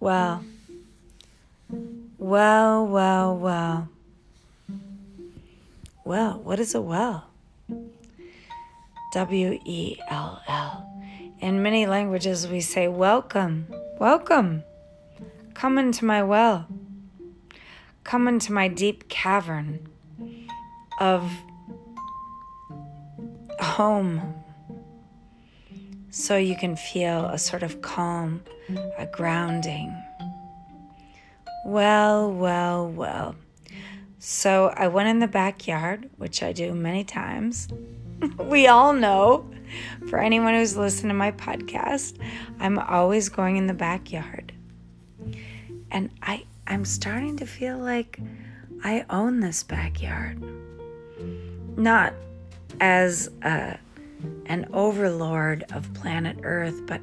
Well, well, well, well. Well, what is a well? W E L L. In many languages, we say, Welcome, welcome. Come into my well. Come into my deep cavern of home so you can feel a sort of calm, a grounding. Well, well, well. So I went in the backyard, which I do many times. we all know, for anyone who's listened to my podcast, I'm always going in the backyard. And I, I'm starting to feel like I own this backyard. Not as a an overlord of planet Earth, but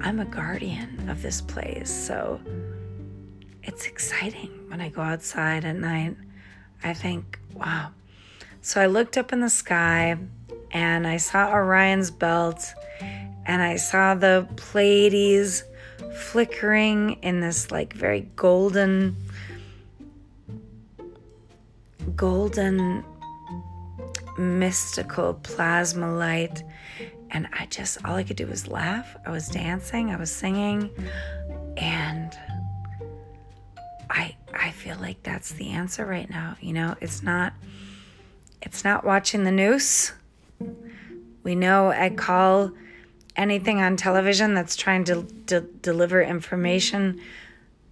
I'm a guardian of this place. So it's exciting when I go outside at night. I think, wow. So I looked up in the sky and I saw Orion's belt and I saw the Pleiades flickering in this like very golden golden mystical plasma light. And I just, all I could do was laugh. I was dancing, I was singing, and I, I feel like that's the answer right now. You know, it's not, it's not watching the news. We know I call anything on television that's trying to de- deliver information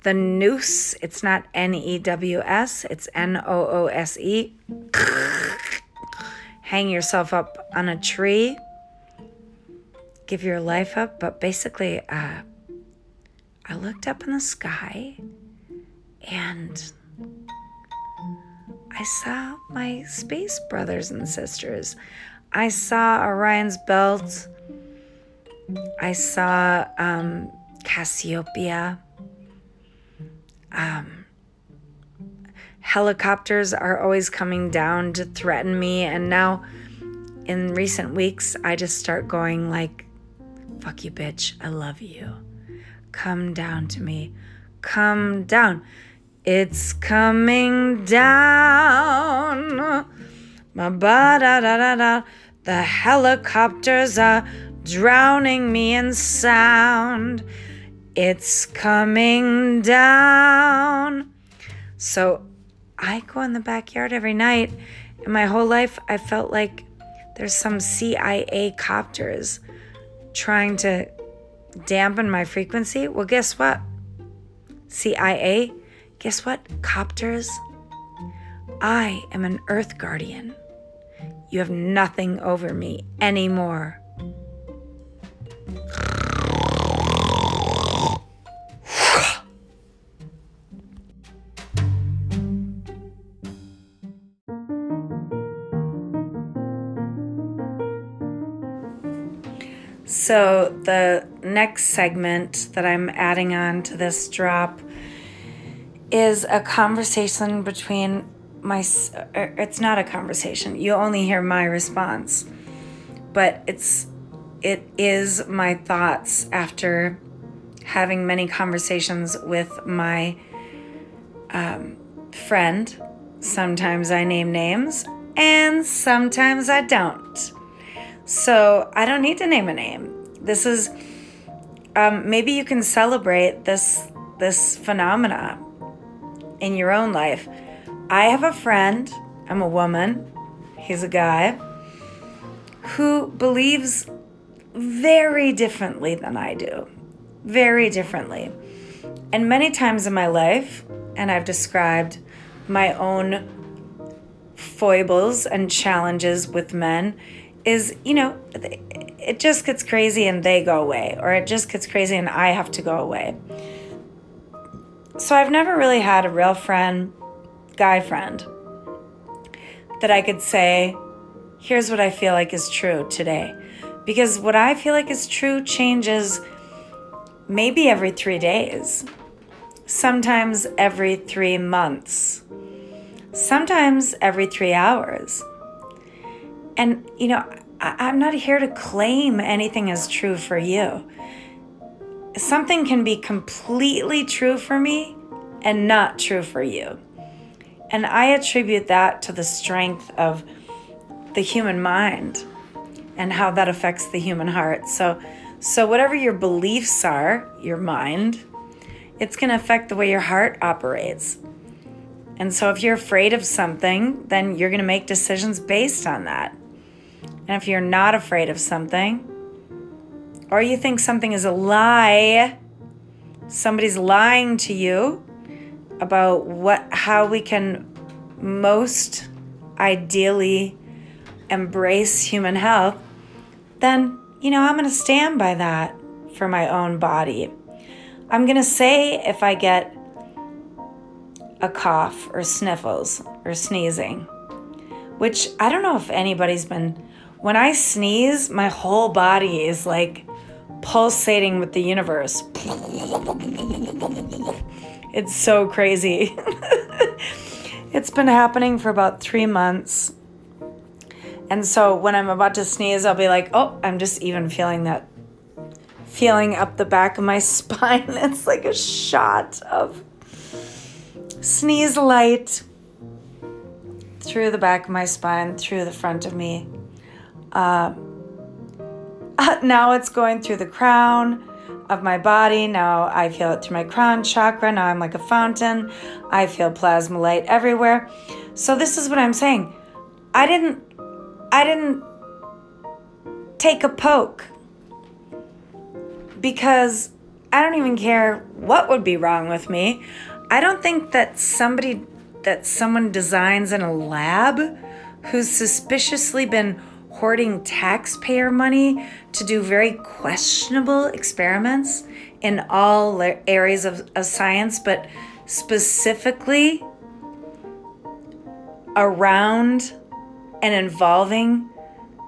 the noose. It's not N E W S, it's N O O S E. hang yourself up on a tree, give your life up. But basically, uh, I looked up in the sky and I saw my space brothers and sisters. I saw Orion's belt. I saw um, Cassiopeia. Um, helicopters are always coming down to threaten me. And now, in recent weeks, I just start going like, fuck you, bitch. I love you. Come down to me. Come down. It's coming down. Ma ba da da da da. The helicopters are drowning me in sound. It's coming down. So I go in the backyard every night. And my whole life, I felt like there's some CIA copters trying to dampen my frequency. Well, guess what? CIA, guess what? Copters. I am an Earth Guardian. You have nothing over me anymore. So, the next segment that I'm adding on to this drop is a conversation between my. Er, it's not a conversation. You only hear my response, but it's it is my thoughts after having many conversations with my um, friend. Sometimes I name names, and sometimes I don't. So I don't need to name a name this is um, maybe you can celebrate this this phenomena in your own life. I have a friend. I'm a woman. He's a guy who believes very differently than I do. Very differently. And many times in my life, and I've described my own foibles and challenges with men, is, you know, it just gets crazy and they go away, or it just gets crazy and I have to go away. So I've never really had a real friend, guy friend, that I could say, here's what I feel like is true today. Because what I feel like is true changes maybe every three days, sometimes every three months, sometimes every three hours. And, you know, I, am not here to claim anything is true for you. something can be completely true for me and not true for you. And I attribute that to the strength of the human mind and how that affects the human heart. So so whatever your beliefs are, your mind, it's going to affect the way your heart operates. And so if you're afraid of something, then you're going to make decisions based on that. And if you're not afraid of something, or you think something is a lie, somebody's lying to you about what how we can most ideally embrace human health, then you know, I'm going to stand by that for my own body. I'm going to say if I get a cough or sniffles or sneezing, which I don't know if anybody's been. When I sneeze, my whole body is like pulsating with the universe. It's so crazy. it's been happening for about three months. And so when I'm about to sneeze, I'll be like, oh, I'm just even feeling that feeling up the back of my spine. It's like a shot of sneeze light through the back of my spine, through the front of me. Uh, now it's going through the crown of my body. Now I feel it through my crown chakra. Now I'm like a fountain. I feel plasma light everywhere. So this is what I'm saying. I didn't I didn't take a poke because I don't even care what would be wrong with me. I don't think that somebody that someone designs in a lab who's suspiciously been hoarding taxpayer money to do very questionable experiments in all areas of, of science, but specifically around and involving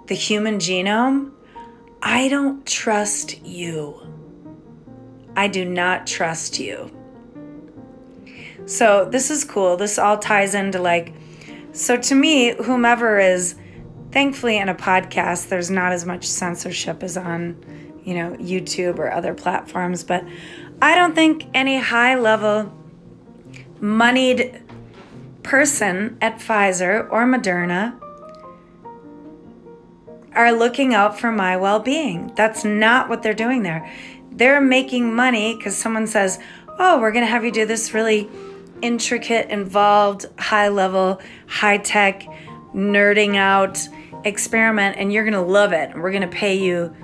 the human genome, I don't trust you. I do not trust you. So, this is cool. This all ties into like, so to me, whomever is, thankfully, in a podcast, there's not as much censorship as on, you know, YouTube or other platforms. But I don't think any high level, moneyed person at Pfizer or Moderna are looking out for my well being. That's not what they're doing there. They're making money because someone says, Oh, we're going to have you do this really intricate, involved, high level, high tech, nerding out experiment, and you're going to love it. We're going to pay you,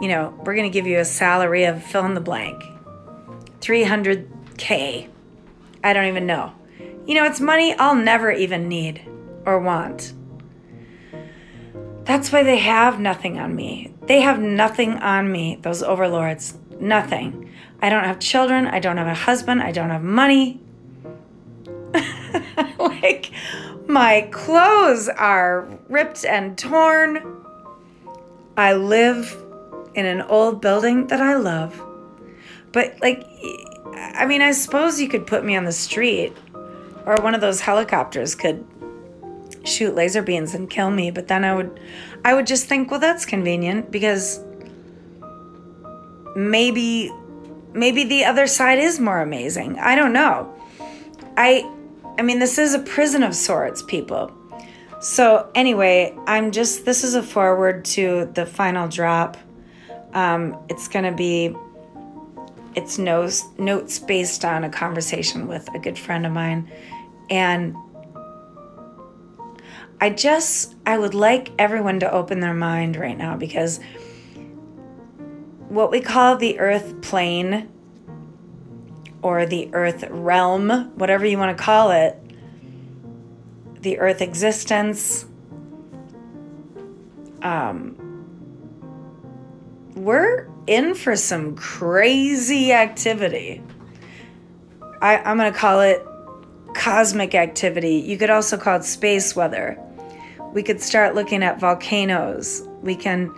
you know, we're going to give you a salary of fill in the blank 300K. I don't even know. You know, it's money I'll never even need or want. That's why they have nothing on me. They have nothing on me, those overlords. Nothing. I don't have children. I don't have a husband. I don't have money. like, my clothes are ripped and torn. I live in an old building that I love. But, like, I mean, I suppose you could put me on the street, or one of those helicopters could shoot laser beams and kill me but then i would i would just think well that's convenient because maybe maybe the other side is more amazing i don't know i i mean this is a prison of sorts people. So anyway i'm just this is a forward to the final drop. Um, it's going to be it's notes notes based on a conversation with a good friend of mine. And I just, I would like everyone to open their mind right now because what we call the earth plane or the earth realm, whatever you want to call it, the earth existence, um, we're in for some crazy activity. I, I'm going to call it cosmic activity. You could also call it space weather. We could start looking at volcanoes. We can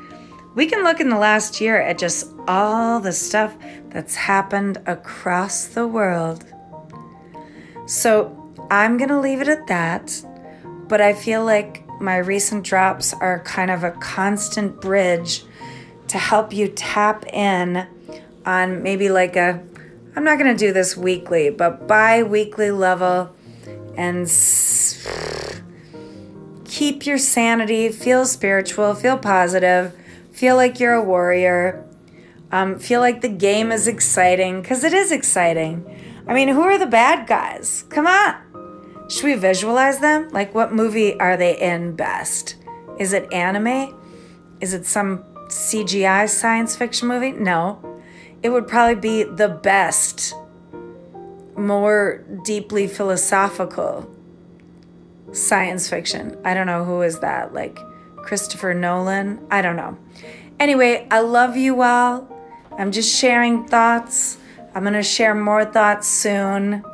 we can look in the last year at just all the stuff that's happened across the world. So, I'm going to leave it at that, but I feel like my recent drops are kind of a constant bridge to help you tap in on maybe like a, I'm not going to do this weekly, but bi weekly level and keep your sanity, feel spiritual, feel positive, feel like you're a warrior, um, feel like the game is exciting because it is exciting. I mean, who are the bad guys? Come on. Should we visualize them? Like, what movie are they in best? Is it anime? Is it some CGI science fiction movie? No. It would probably be the best, more deeply philosophical science fiction. I don't know who is that, like Christopher Nolan? I don't know. Anyway, I love you all. I'm just sharing thoughts. I'm going to share more thoughts soon.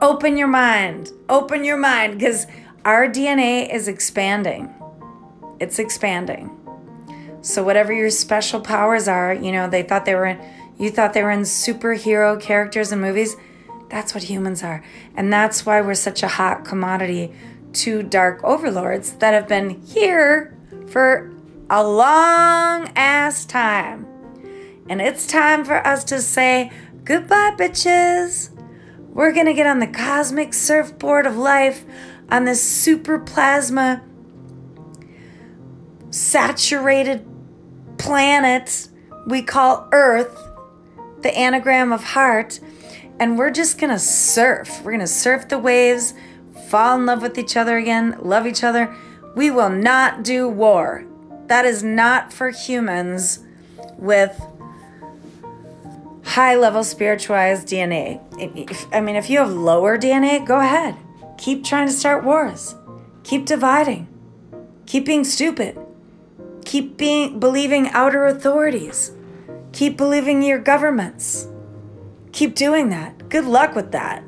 Open your mind. Open your mind because our DNA is expanding. It's expanding. So whatever your special powers are, you know, they thought they were in you thought they were in superhero characters and movies. That's what humans are. And that's why we're such a hot commodity to dark overlords that have been here for a long ass time. And it's time for us to say goodbye, bitches. We're to get on the cosmic surfboard of life on this super plasma saturated planet we call Earth, the anagram of heart, and we're just gonna surf. We're gonna surf the waves, fall in love with each other again, love each other. We will not do war. That is not for humans with high level spiritualized DNA. If, I mean, if you have lower DNA, go ahead. Keep trying to start wars. Keep dividing. Keep being stupid. Keep being believing outer authorities. Keep believing your governments. Keep doing that. Good luck with that.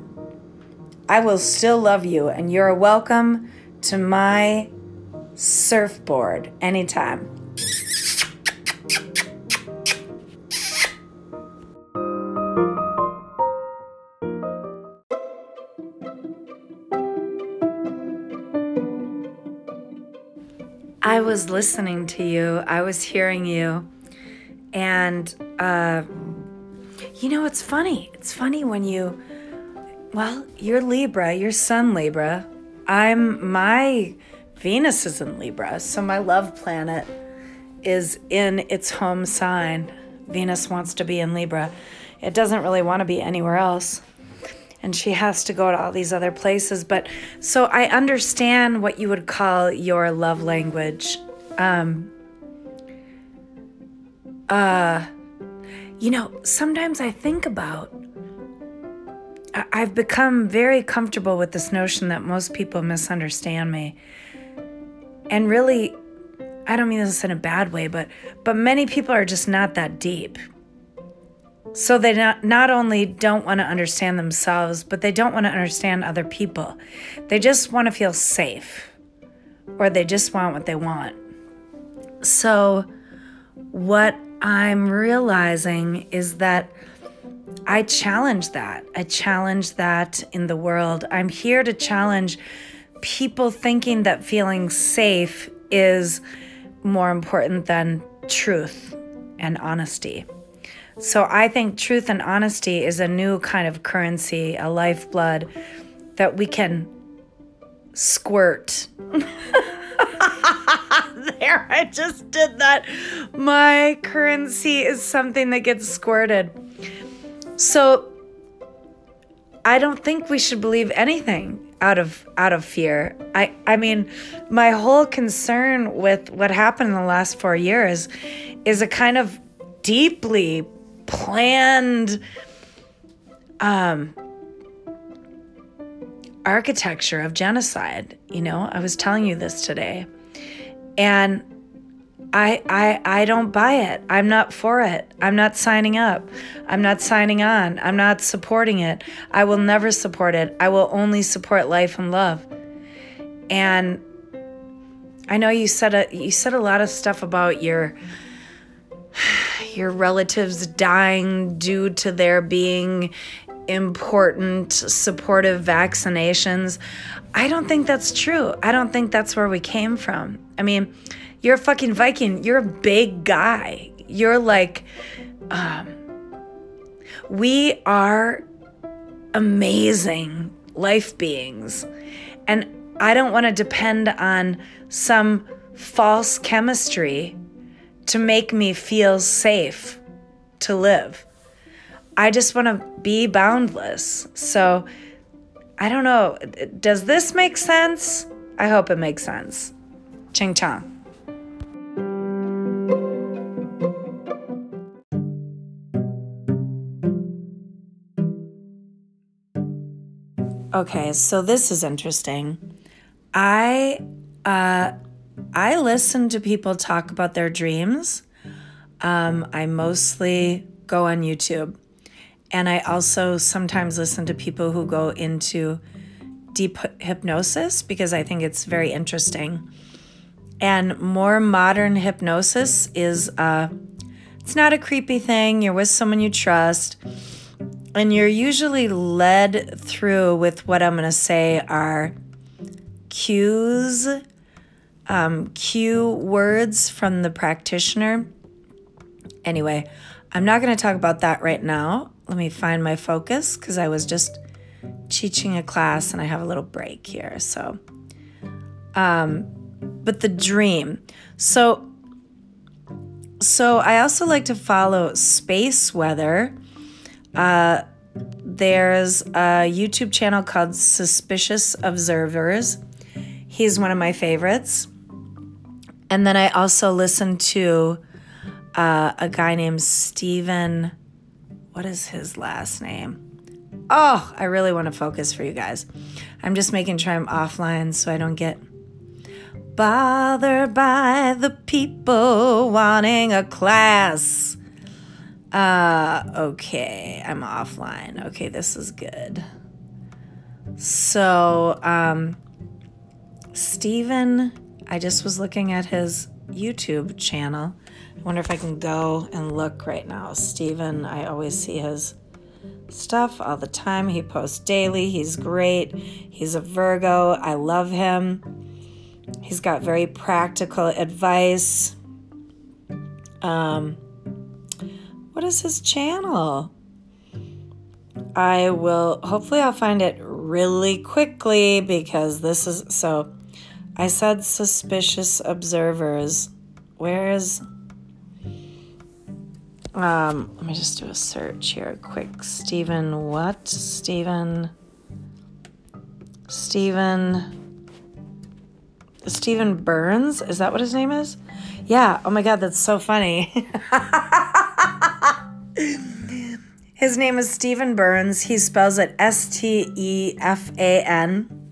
I will still love you, and you're welcome to my surfboard anytime. I was listening to you, I was hearing you, and uh, you know, it's funny. It's funny when you, well, you're Libra, you're Sun Libra. I'm, my Venus is in Libra, so my love planet is in its home sign. Venus wants to be in Libra. It doesn't really want to be anywhere else. And she has to go to all these other places. But so I understand what you would call your love language. Um, uh, you know, sometimes I think about. I've become very comfortable with this notion that most people misunderstand me. And really, I don't mean this in a bad way, but but many people are just not that deep. So they not, not only don't want to understand themselves, but they don't want to understand other people. They just want to feel safe or they just want what they want. So what I'm realizing is that I challenge that. I challenge that in the world. I'm here to challenge people thinking that feeling safe is more important than truth and honesty. So I think truth and honesty is a new kind of currency, a lifeblood that we can squirt. there, I just did that. My currency is something that gets squirted. So I don't think we should believe anything out of out of fear. I I mean, my whole concern with what happened in the last 4 years is a kind of deeply planned um architecture of genocide, you know? I was telling you this today. And I I I don't buy it. I'm not for it. I'm not signing up. I'm not signing on. I'm not supporting it. I will never support it. I will only support life and love. And I know you said a you said a lot of stuff about your your relatives dying due to their being important supportive vaccinations. I don't think that's true. I don't think that's where we came from. I mean, you're a fucking Viking. You're a big guy. You're like, um, We are amazing life beings. And I don't want to depend on some false chemistry to make me feel safe to live. I just want to be boundless. So I don't know. Does this make sense? I hope it makes sense. Ching chong. Okay, so this is interesting. I uh, I listen to people talk about their dreams. Um, I mostly go on YouTube, and I also sometimes listen to people who go into deep hypnosis because I think it's very interesting. And more modern hypnosis is uh, it's not a creepy thing. You're with someone you trust and you're usually led through with what I'm going to say are cues, um, cue words from the practitioner. Anyway, I'm not going to talk about that right now. Let me find my focus because I was just teaching a class and I have a little break here. So, um, but the dream. So, so I also like to follow space weather there's a YouTube channel called Suspicious Observers. He's one of my favorites. And then I also listen to uh, a guy named Steven. What is his last name? Oh, I really want to focus for you guys. I'm just making sure I'm offline so I don't get bothered by the people wanting a class. Uh, okay, I'm offline. Okay, this is good. So, um, Steven, I just was looking at his YouTube channel. I wonder if I can go and look right now. Steven, I always see his stuff all the time. He posts daily. He's great. He's a Virgo. I love him. He's got very practical advice. Um, what is his channel? I will, hopefully, I'll find it really quickly because this is so. I said suspicious observers. Where is. Um, let me just do a search here quick. Stephen, what? Stephen. Stephen. Stefan Burns? Is that what his name is? Yeah. Oh my God, that's so funny. His name is Stefan Burns. He spells it S T E F A N.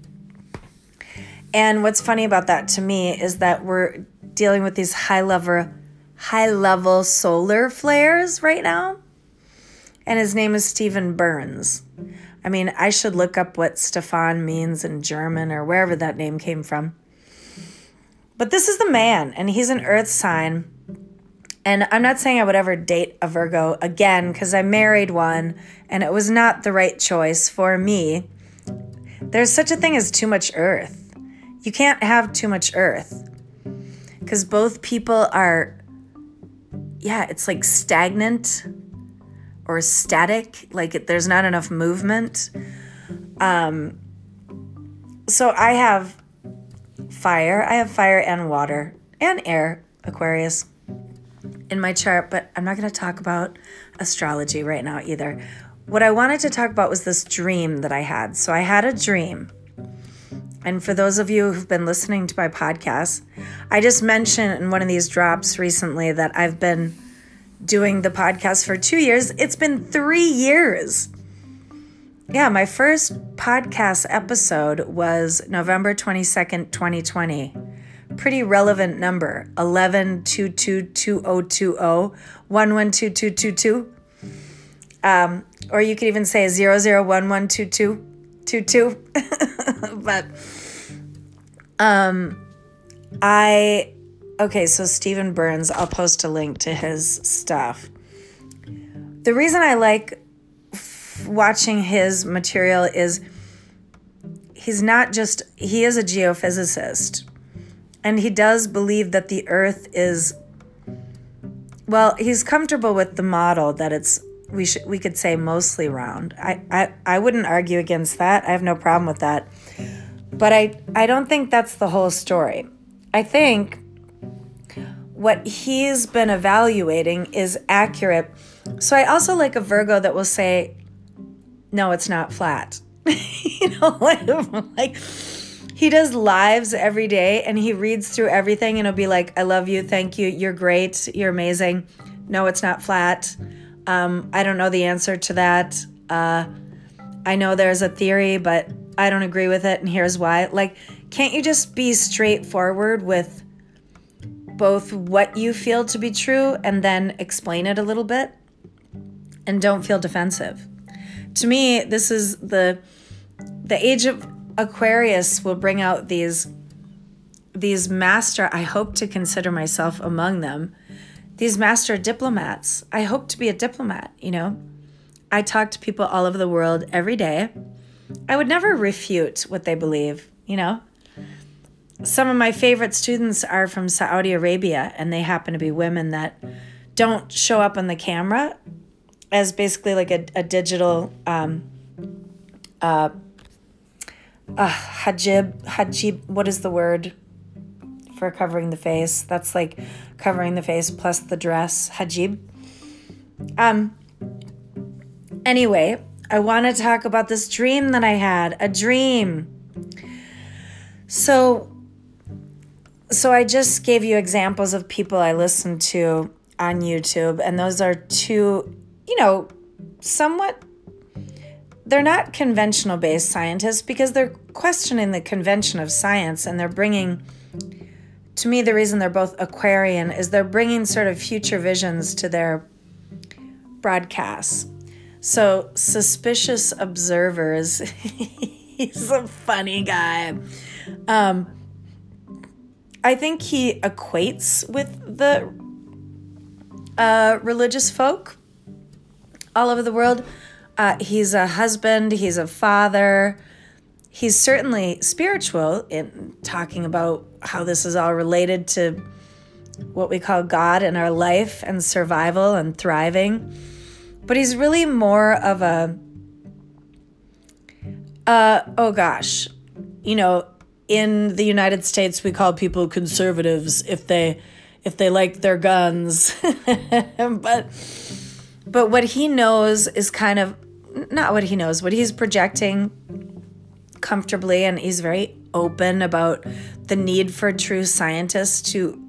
And what's funny about that to me is that we're dealing with these high level high level solar flares right now. And his name is Stefan Burns. I mean, I should look up what Stefan means in German or wherever that name came from. But this is the man, and he's an earth sign. And I'm not saying I would ever date a Virgo again because I married one and it was not the right choice for me. There's such a thing as too much earth. You can't have too much earth because both people are, yeah, it's like stagnant or static, like there's not enough movement. Um, so I have fire, I have fire and water and air, Aquarius in my chart, but I'm not going to talk about astrology right now either. What I wanted to talk about was this dream that I had. So I had a dream. And for those of you who've been listening to my podcast, I just mentioned in one of these drops recently that I've been doing the podcast for two years. It's been three years. Yeah, my first podcast episode was November 22nd, 2020 pretty relevant number 11 um, or you could even say 00112222 but um i okay so stefan burns i'll post a link to his stuff. The reason i like watching his material is he's not just he is a geophysicist and he does believe that the earth is, well, he's comfortable with the model that it's we should we could say mostly round. I, I I wouldn't argue against that. I have no problem with that. But I I don't think that's the whole story. I think what he's been evaluating is accurate. So I also like a Virgo that will say, no, it's not flat. you know, like, like he does lives every day and he reads through everything and he'll be like, I love you, thank you, you're great, you're amazing. No, it's not flat. Um, I don't know the answer to that. Uh, I know there's a theory, but I don't agree with it, and here's why. Like, can't you just be straightforward with both what you feel to be true and then explain it a little bit? And don't feel defensive. To me, this is the the age of Aquarius will bring out these these master I hope to consider myself among them. These master diplomats. I hope to be a diplomat, you know. I talk to people all over the world every day. I would never refute what they believe, you know. Some of my favorite students are from Saudi Arabia and they happen to be women that don't show up on the camera as basically like a, a digital um, uh, uh, hajib, hajib, what is the word for covering the face? That's like covering the face plus the dress, hajib. Um, anyway, I want to talk about this dream that I had, a dream. So, so I just gave you examples of people I listened to on YouTube, and those are two, you know, somewhat they're not conventional based scientists because they're questioning the convention of science and they're bringing to me the reason they're both aquarian is they're bringing sort of future visions to their broadcasts. So suspicious observers he's a funny guy. Um, i think he equates with the uh, religious folk all over the world uh, he's a husband, he's a father. He's certainly spiritual in talking about how this is all related to what we call God in our life and survival and thriving. But he's really more of a, uh, oh gosh, you know, in the United States we call people conservatives if they if they like their guns. but but what he knows is kind of not what he knows, what he's projecting comfortably, and he's very open about the need for true scientists to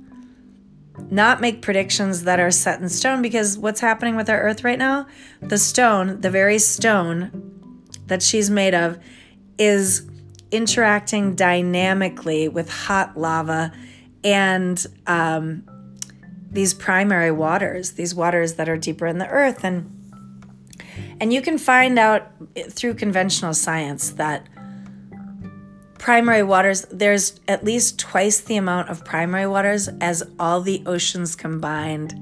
not make predictions that are set in stone because what's happening with our earth right now the stone the very stone that she's made of is interacting dynamically with hot lava and um, these primary waters these waters that are deeper in the earth and and you can find out through conventional science that primary waters, there's at least twice the amount of primary waters as all the oceans combined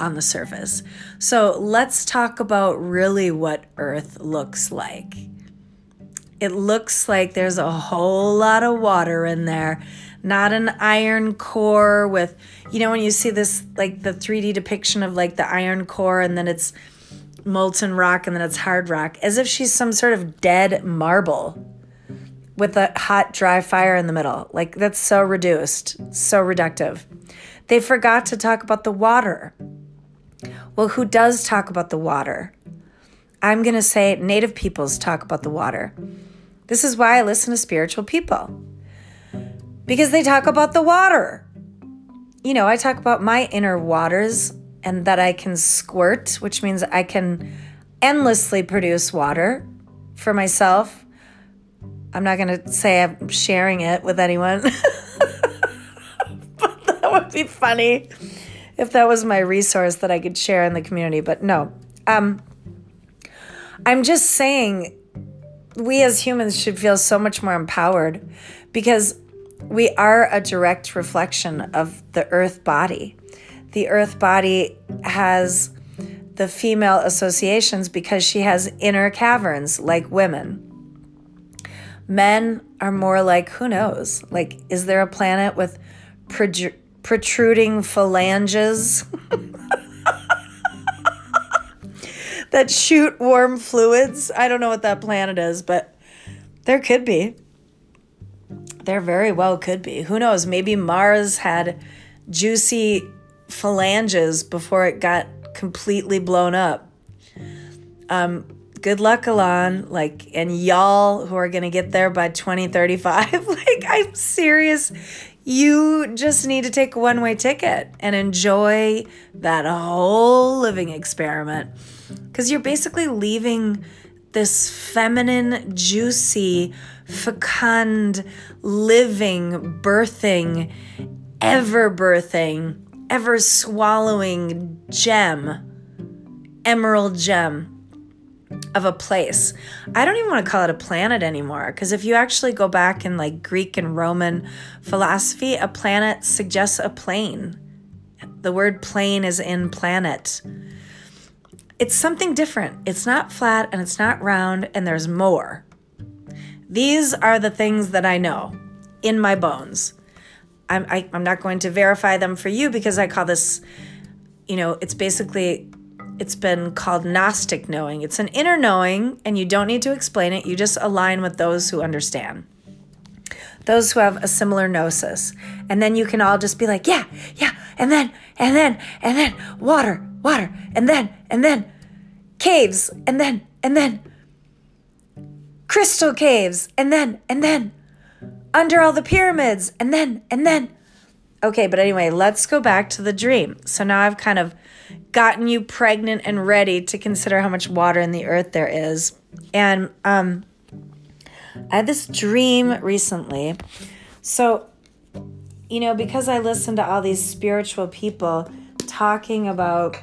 on the surface. So let's talk about really what Earth looks like. It looks like there's a whole lot of water in there, not an iron core with, you know, when you see this, like the 3D depiction of like the iron core and then it's molten rock and then it's hard rock, as if she's some sort of dead marble with a hot, dry fire in the middle. Like, that's so reduced, so reductive. They forgot to talk about the water. Well, who does talk about the water? I'm going to say Native peoples talk about the water. This is why I listen to spiritual people because they talk about the water. You know, I talk about my inner waters and that I can squirt, which means I can endlessly produce water for myself. I'm not going to say I'm sharing it with anyone, but that would be funny if that was my resource that I could share in the community. But no, um, I'm just saying we as humans should feel so much more empowered because we are a direct reflection of the earth body the earth body has the female associations because she has inner caverns like women. Men are more like, who knows? Like, is there a planet with protruding phalanges? that shoot warm fluids. I don't know what that planet is, but there could be. There very well could be. Who knows? Maybe Mars had juicy phalanges before it got completely blown up. Um, good luck, Elon. Like, and y'all who are gonna get there by 2035. like, I'm serious. You just need to take a one way ticket and enjoy that whole living experiment. Because you're basically leaving this feminine, juicy, fecund, living, birthing, ever birthing, ever swallowing gem, emerald gem of a place. I don't even want to call it a planet anymore because if you actually go back in like Greek and Roman philosophy, a planet suggests a plane. The word plane is in planet. It's something different. It's not flat and it's not round and there's more. These are the things that I know in my bones. I'm, I, am i am not going to verify them for you because I call this, you know, it's basically it's been called Gnostic knowing. It's an inner knowing, and you don't need to explain it. You just align with those who understand, those who have a similar gnosis. And then you can all just be like, yeah, yeah, and then, and then, and then, water, water, and then, and then, caves, and then, and then, crystal caves, and then, and then, under all the pyramids, and then, and then. Okay, but anyway, let's go back to the dream. So now I've kind of gotten you pregnant and ready to consider how much water in the earth there is. And um, I had this dream recently. So, you know, because I listen to all these spiritual people talking about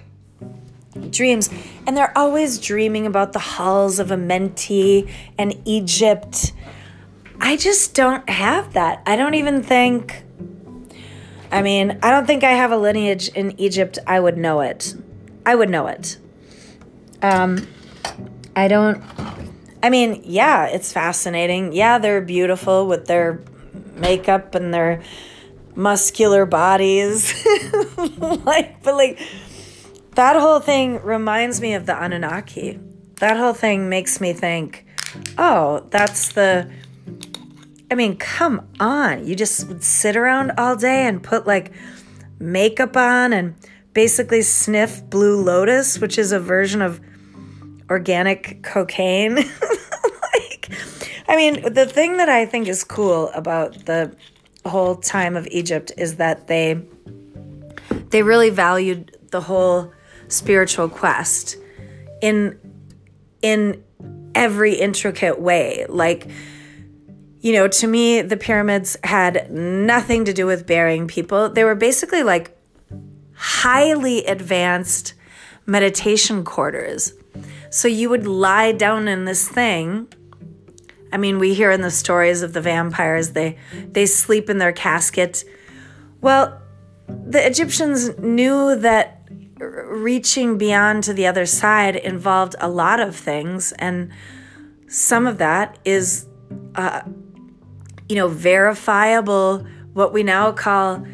dreams, and they're always dreaming about the halls of Amenti and Egypt. I just don't have that. I don't even think I mean, I don't think I have a lineage in Egypt. I would know it. I would know it. Um, I don't. I mean, yeah, it's fascinating. Yeah, they're beautiful with their makeup and their muscular bodies. like, but like, that whole thing reminds me of the Anunnaki. That whole thing makes me think, oh, that's the I mean, come on. You just would sit around all day and put like makeup on and basically sniff Blue Lotus, which is a version of organic cocaine. like, I mean, the thing that I think is cool about the whole time of Egypt is that they they really valued the whole spiritual quest in in every intricate way. Like you know, to me, the pyramids had nothing to do with burying people. They were basically like highly advanced meditation quarters. So you would lie down in this thing. I mean, we hear in the stories of the vampires, they they sleep in their casket. Well, the Egyptians knew that reaching beyond to the other side involved a lot of things, and some of that is uh, you know, verifiable, what we now call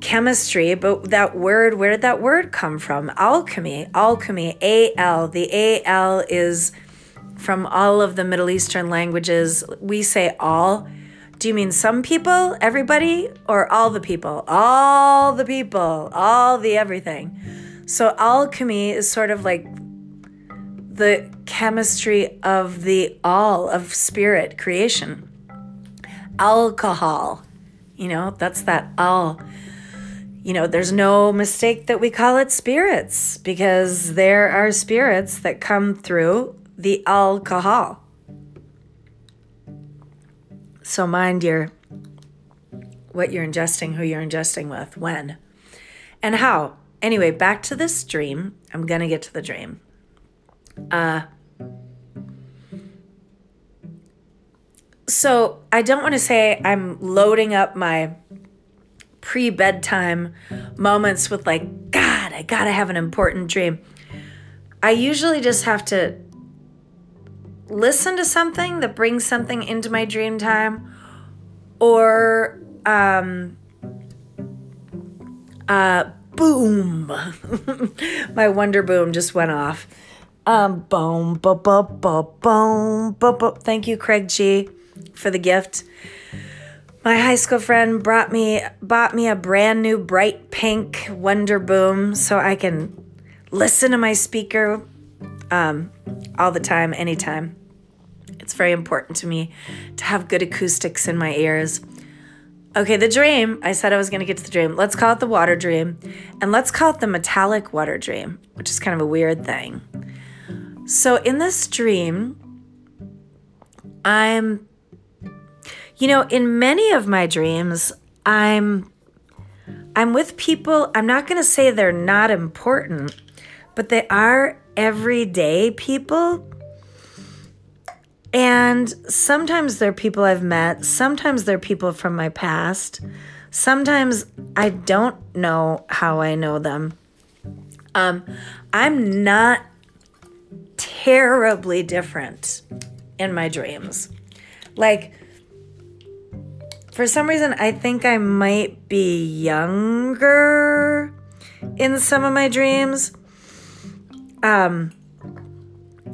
chemistry, but that word, where did that word come from? Alchemy, alchemy, A L. The A L is from all of the Middle Eastern languages. We say all. Do you mean some people, everybody, or all the people? All the people, all the everything. So alchemy is sort of like the chemistry of the all of spirit creation alcohol. You know, that's that all. You know, there's no mistake that we call it spirits because there are spirits that come through the alcohol. So mind your what you're ingesting, who you're ingesting with, when, and how. Anyway, back to this dream. I'm gonna get to the dream. Uh, So I don't want to say I'm loading up my pre bedtime moments with, like, God, I gotta have an important dream. I usually just have to listen to something that brings something into my dream time or um uh boom my wonder boom just went off Um, boom, boom, boom, boom, boom. Thank you, Craig G, for the gift. My high school friend brought me bought me a brand new bright pink Wonder Boom so I can listen to my speaker um, all the time, anytime. It's very important to me to have good acoustics in my ears. Okay, the dream. I said I was going to get to the dream. Let's call it the water dream. And let's call it the metallic water dream, which is kind of a weird thing. So in this dream, I'm, you know, in many of my dreams, I'm. I'm with people, I'm not going to say they're not important, but they are everyday people. And sometimes they're people I've met, sometimes they're people from my past, sometimes I don't know how I know them. Um, I'm not terribly different in my dreams. Like, for some reason, I think I might be younger in some of my dreams. Um,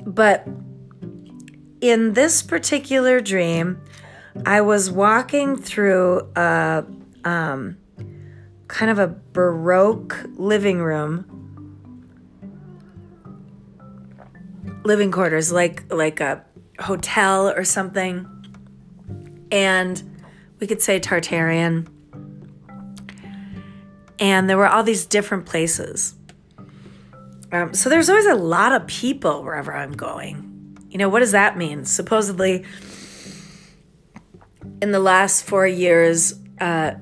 but in this particular dream, I was walking through a um, kind of a Baroque living room living quarters, like like a hotel or something, and we could say Tartarian. And there were all these different places. Um, so there's always a lot of people wherever I'm going. You know, what does that mean? Supposedly, in the last four years, uh,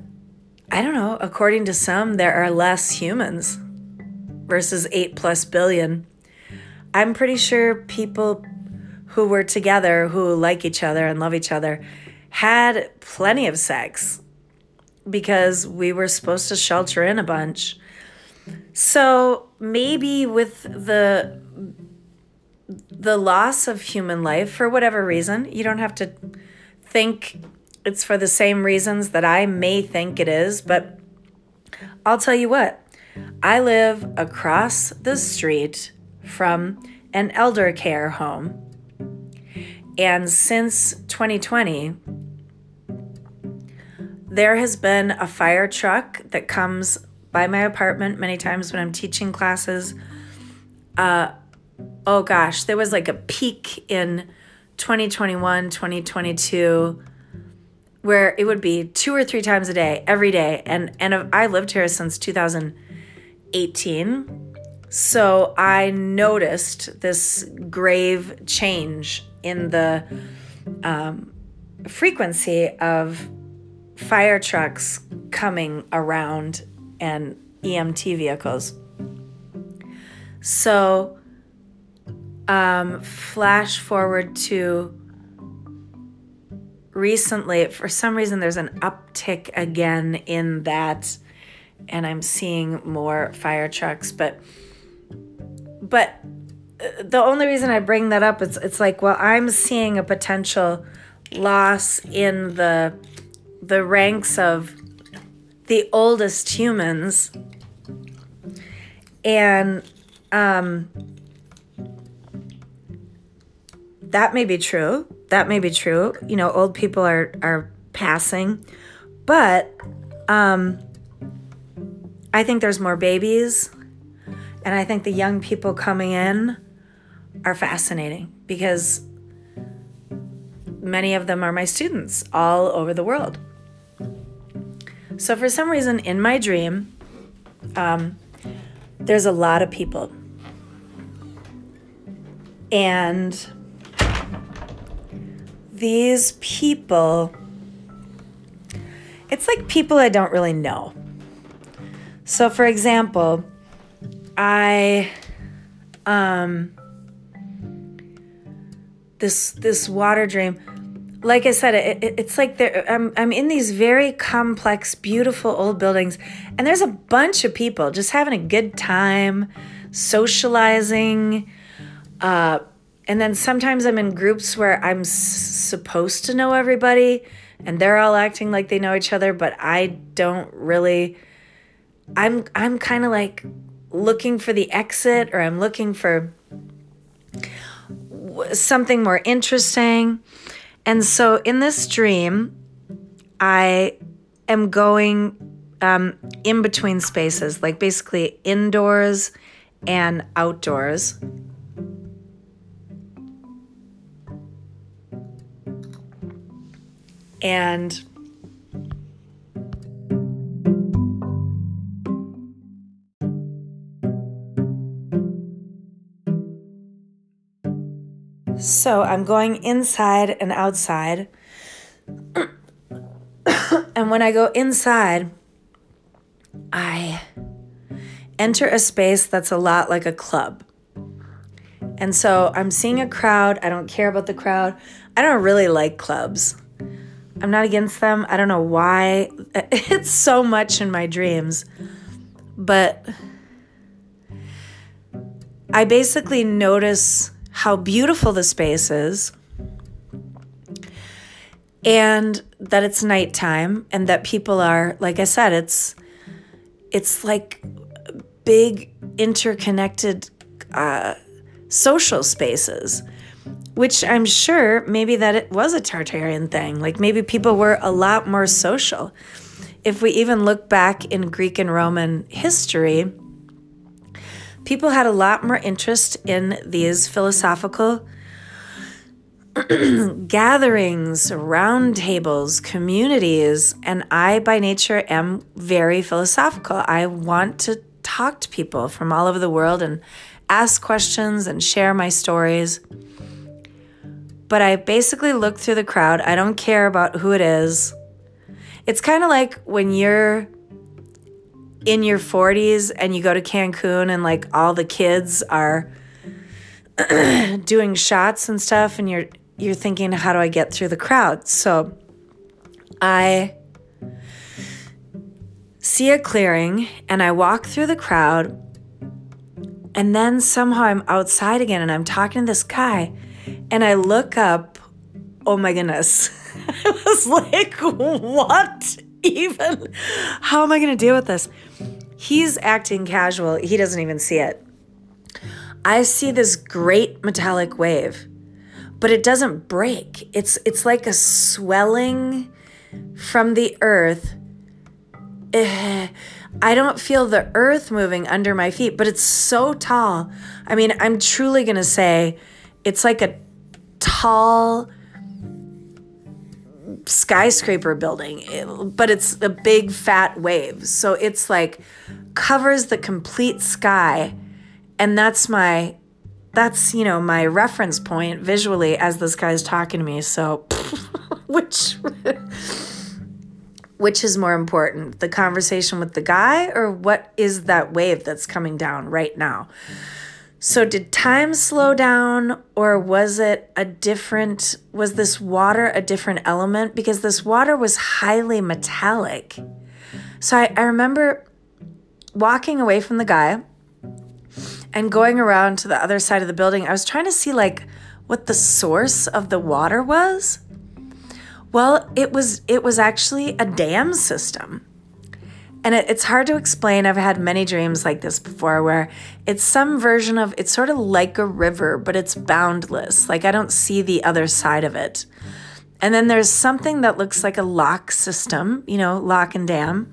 I don't know, according to some, there are less humans versus eight plus billion. I'm pretty sure people who were together, who like each other and love each other, had plenty of sex because we were supposed to shelter in a bunch. So maybe with the the loss of human life for whatever reason, you don't have to think it's for the same reasons that I may think it is, but I'll tell you what. I live across the street from an elder care home. And since 2020, there has been a fire truck that comes by my apartment many times when I'm teaching classes. Uh, oh gosh, there was like a peak in 2021, 2022 where it would be two or three times a day every day and and I lived here since 2018 so I noticed this grave change in the um, frequency of fire trucks coming around and EMT vehicles. So, um, flash forward to recently, for some reason, there's an uptick again in that, and I'm seeing more fire trucks, but but the only reason I bring that up is it's like, well, I'm seeing a potential loss in the the ranks of the oldest humans, and um, that may be true. That may be true. You know, old people are are passing, but um, I think there's more babies and I think the young people coming in are fascinating because many of them are my students all over the world. So, for some reason, in my dream, um, there's a lot of people. And these people, it's like people I don't really know. So, for example, I um this this water dream like I said, it, it, it's like there, I'm, I'm in these very complex, beautiful old buildings, and there's a bunch of people just having a good time, socializing. Uh, and then sometimes I'm in groups where I'm s- supposed to know everybody, and they're all acting like they know each other, but I don't really. I'm I'm kind of like looking for the exit or I'm looking for something more interesting. And so in this dream, I am going um, in between spaces, like basically indoors and outdoors. And So I'm going inside and outside. and when I go inside, I enter a space that's a lot like a club. And so I'm seeing a crowd. I don't care about the crowd. I don't really like clubs. I'm not against them. I don't know why. It's so much in my dreams. But I basically notice how beautiful the space is and that it's nighttime and that people are like I said it's it's like big interconnected uh, social spaces which I'm sure maybe that it was a Tartarian thing. Like maybe people were a lot more social. If we even look back in Greek and Roman history, people had a lot more interest in these philosophical gatherings, round tables, communities, and I by nature am very philosophical. I want to talk to people from all over the world and ask questions and share my stories but I basically look through the crowd. I don't care about who it is. It's kind of like when you're in your 40s and you go to Cancun and like all the kids are doing shots and stuff and you're you're thinking how do I get through the crowd? So I see a clearing and I walk through the crowd and then somehow I'm outside again and I'm talking to this guy and I look up, oh my goodness. I was like, what even? How am I going to deal with this? He's acting casual. He doesn't even see it. I see this great metallic wave, but it doesn't break. It's it's like a swelling from the earth. Eh, I don't feel the earth moving under my feet, but it's so tall. I mean, I'm truly going to say it's like a tall skyscraper building, eh, but it's a big fat wave. So it's like covers the complete sky. And that's my that's, you know, my reference point visually as this guy's talking to me. So which which is more important, the conversation with the guy or what is that wave that's coming down right now? So, did time slow down, or was it a different, was this water a different element? Because this water was highly metallic. So, I, I remember walking away from the guy and going around to the other side of the building. I was trying to see, like, what the source of the water was. Well, it was it was actually a dam system. And it, it's hard to explain. I've had many dreams like this before where it's some version of it's sort of like a river, but it's boundless. Like I don't see the other side of it. And then there's something that looks like a lock system, you know, lock and dam.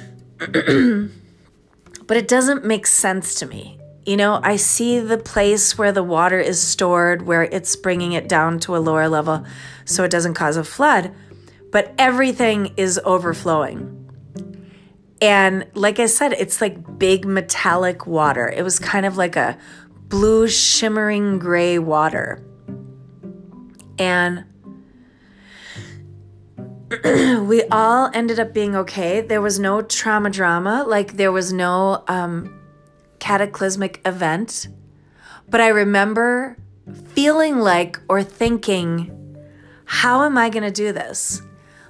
but it doesn't make sense to me. You know, I see the place where the water is stored, where it's bringing it down to a lower level so it doesn't cause a flood, but everything is overflowing. And like I said, it's like big metallic water. It was kind of like a blue, shimmering gray water. And we all ended up being okay. There was no trauma drama, like there was no um, cataclysmic event. But I remember feeling like or thinking, how am I going to do this?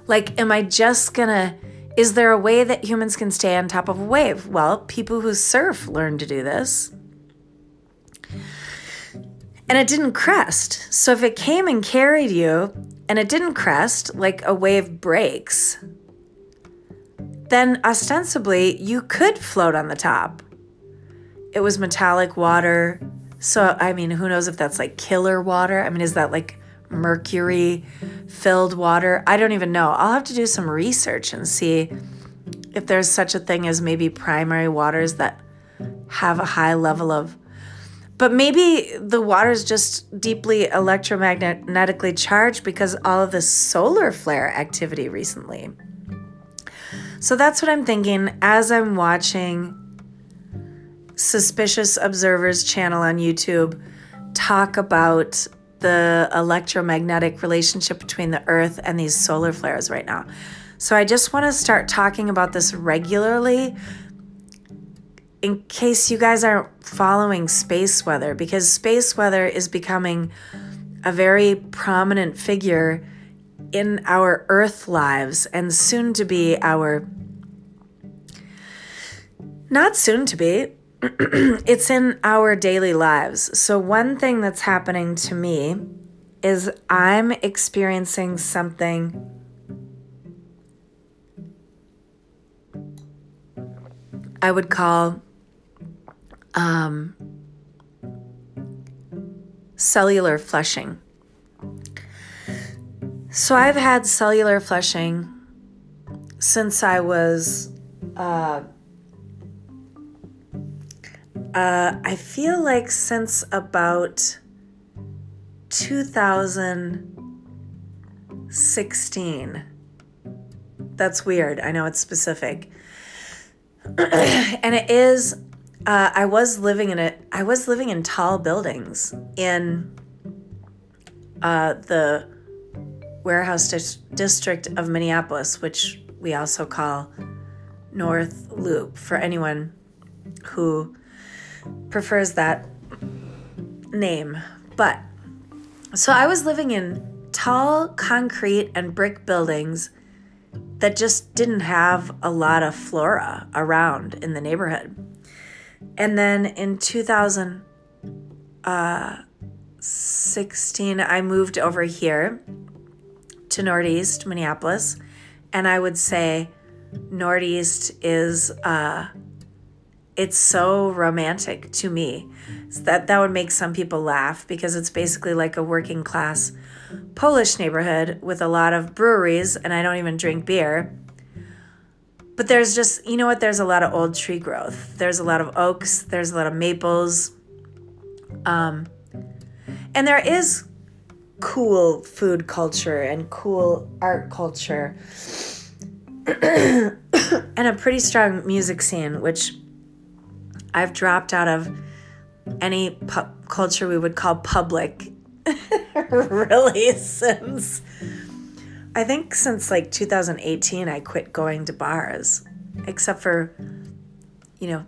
Like, am I just going to is there a way that humans can stay on top of a wave? Well, people who surf learn to do this. And it didn't crest. So if it came and carried you and it didn't crest, like a wave breaks, then ostensibly you could float on the top. It was metallic water, So, I mean, who knows if that's like killer water? I mean, is that like mercury filled water? I don't even know. I'll have to do some research and see if there's such a thing as maybe primary waters that have a high level of but maybe the water is just deeply electromagnetically charged because all of this solar flare activity recently. So that's what I'm thinking as I'm watching Suspicious Observers channel on YouTube talk about the electromagnetic relationship between the earth and these solar flares right now. So I just want to start talking about this regularly in case you guys aren't following space weather, because space weather is becoming a very prominent figure in our Earth lives and soon to be our. Not soon to be, it's in our daily lives. So, one thing that's happening to me is I'm experiencing something I would call um, cellular flushing. So I've had cellular flushing since I was, uh, uh, I feel like since about 2016. That's weird. I know it's specific. and it is uh, I was living in it. I was living in tall buildings in uh, the warehouse dis- district of Minneapolis, which we also call North Loop for anyone who prefers that name. But so I was living in tall concrete and brick buildings that just didn't have a lot of flora around in the neighborhood. And then in 2016, I moved over here to Northeast Minneapolis. And I would say Northeast is, uh, it's so romantic to me. That, that would make some people laugh because it's basically like a working class Polish neighborhood with a lot of breweries, and I don't even drink beer. But there's just, you know what? There's a lot of old tree growth. There's a lot of oaks. There's a lot of maples. Um, and there is cool food culture and cool art culture and a pretty strong music scene, which I've dropped out of any culture we would call public really since I think since like 2018, I quit going to bars, except for, you know,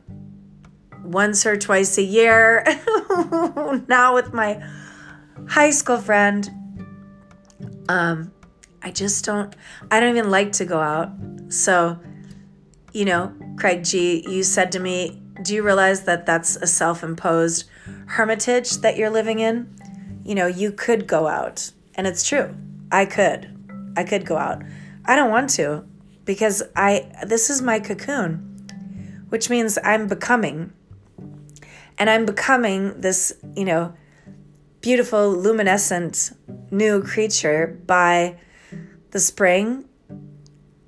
once or twice a year. now with my high school friend. Um, I just don't, I don't even like to go out. So, you know, Craig G, you said to me, Do you realize that that's a self imposed hermitage that you're living in? You know, you could go out. And it's true. I could. I could go out. I don't want to because I this is my cocoon, which means I'm becoming. And I'm becoming this, you know, beautiful luminescent new creature by the spring.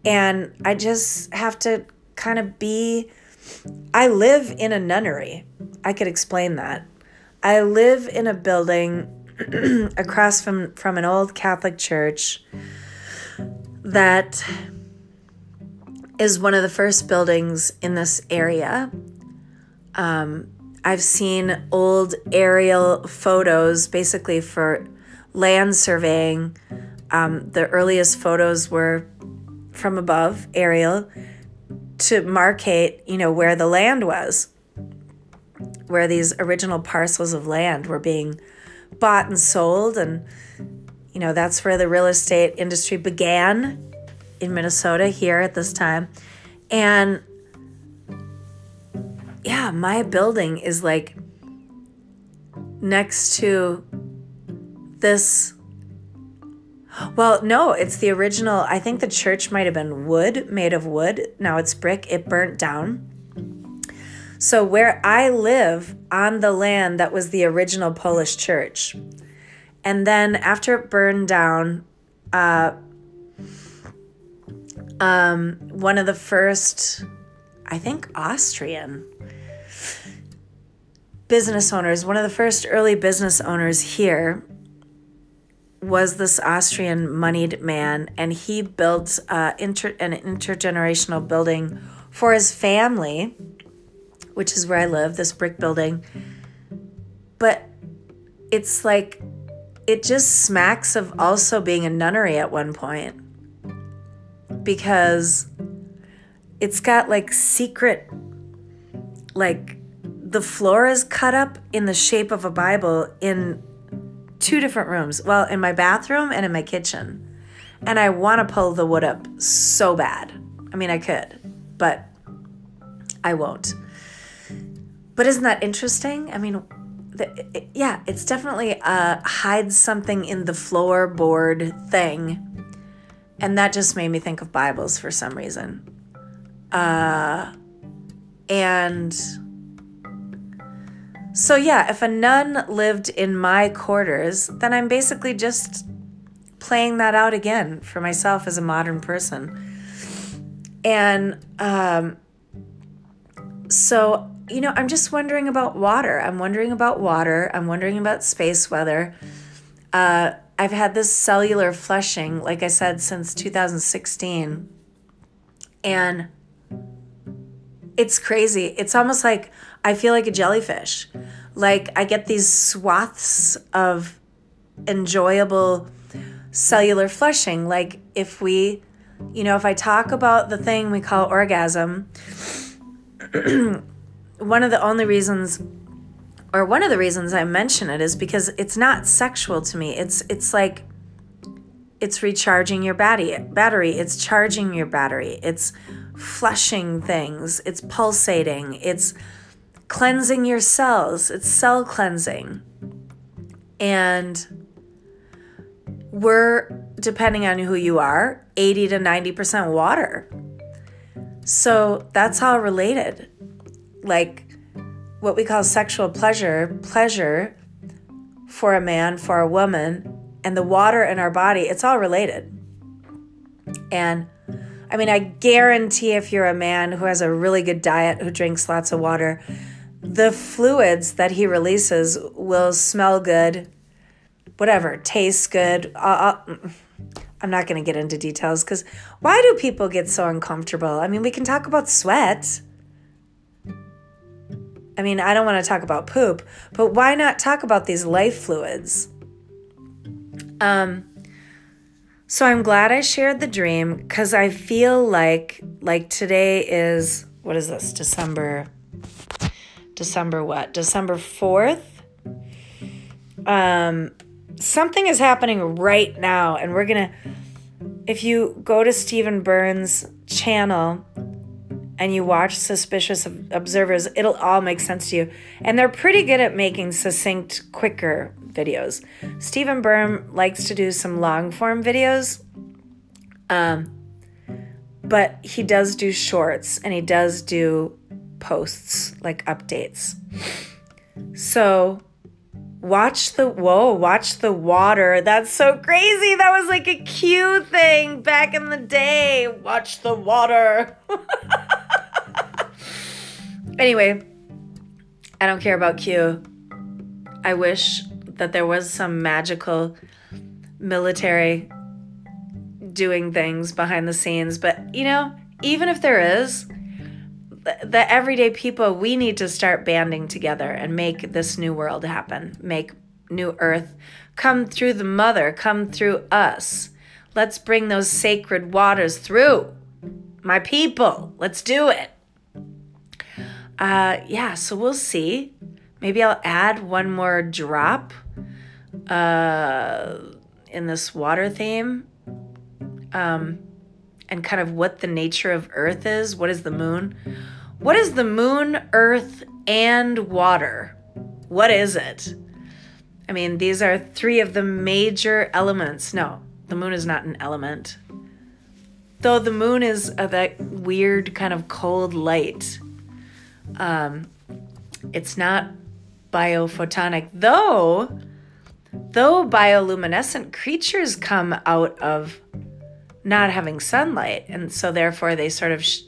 And I just have to kind of be I live in a nunnery. I could explain that. I live in a building across from from an old Catholic church that is one of the first buildings in this area. Um, I've seen old aerial photos basically for land surveying. Um, the earliest photos were from above, aerial, to markate, you know, where the land was, where these original parcels of land were being bought and sold and you know, that's where the real estate industry began in Minnesota here at this time. And yeah, my building is like next to this. Well, no, it's the original. I think the church might have been wood, made of wood. Now it's brick. It burnt down. So, where I live on the land that was the original Polish church. And then after it burned down, uh, um, one of the first, I think, Austrian business owners, one of the first early business owners here was this Austrian moneyed man, and he built uh, inter- an intergenerational building for his family, which is where I live, this brick building. But it's like, it just smacks of also being a nunnery at one point because it's got like secret, like, the floor is cut up in the shape of a Bible in two different rooms. Well, in my bathroom and in my kitchen. And I want to pull the wood up so bad. I mean, I could, but I won't. But isn't that interesting? I mean, the, it, yeah, it's definitely hides something in the floorboard thing. And that just made me think of Bibles for some reason. Uh, and so, yeah, if a nun lived in my quarters, then I'm basically just playing that out again for myself as a modern person. And um, so, you know, I'm just wondering about water. I'm wondering about water. I'm wondering about space weather. Uh, I've had this cellular flushing, like I said, since 2016. And it's crazy. It's almost like I feel like a jellyfish. Like I get these swaths of enjoyable cellular flushing. Like if we, you know, if I talk about the thing we call orgasm, one of the only reasons or one of the reasons I mention it is because it's not sexual to me. It's it's like it's recharging your battery battery it's charging your battery it's flushing things it's pulsating it's cleansing your cells, it's cell cleansing. And we're, depending on who you are, 80 to 90% water. So that's all related. Like what we call sexual pleasure, pleasure for a man, for a woman, and the water in our body, it's all related. And I mean, I guarantee if you're a man who has a really good diet, who drinks lots of water, the fluids that he releases will smell good, whatever, taste good. Uh, uh, I'm not going to get into details because why do people get so uncomfortable? I mean, we can talk about sweat. I mean, I don't want to talk about poop, but why not talk about these life fluids? Um, so I'm glad I shared the dream because I feel like like today is what is this December December what? December 4th. Um, something is happening right now, and we're gonna. If you go to Stefan Burns' channel and you watch Suspicious Observers, it'll all make sense to you. And they're pretty good at making succinct, quicker videos. Stefan Burns likes to do some long form videos. Um, but he does do shorts and he does do posts, like updates. So watch the whoa, watch the water. That's so crazy. That was like a cute thing back in the day. Watch the water. anyway, I don't care about Q. I wish that there was some magical military doing things behind the scenes, but you know, even if there is, the everyday people, we need to start banding together and make this new world happen, make new earth come through the mother, come through us. Let's bring those sacred waters through. My people, let's do it. Uh, yeah, so we'll see. Maybe I'll add one more drop uh, in this water theme. Um, and kind of what the nature of Earth is. What is the moon? What is the moon, earth, and water? What is it? I mean, these are three of the major elements. No, the moon is not an element. Though the moon is a, that weird kind of cold light. Um, It's not biophotonic, though. Though bioluminescent creatures come out of not having sunlight, and so therefore they sort of. Sh-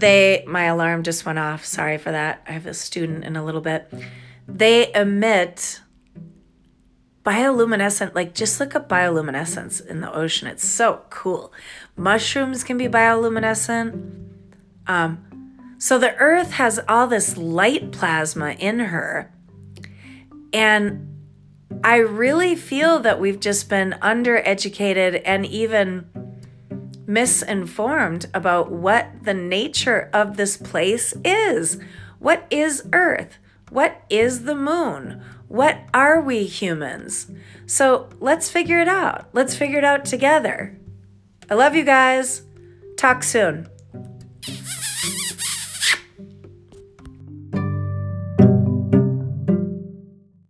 they my alarm just went off. Sorry for that. I have a student in a little bit. They emit bioluminescent like just look up bioluminescence in the ocean. It's so cool. Mushrooms can be bioluminescent. Um, so the earth has all this light plasma in her and i really feel that we've just been undereducated and even misinformed about what the nature of this place is. What is Earth? What is the moon? What are we humans? So let's figure it out. Let's figure it out together. I love you guys. Talk soon.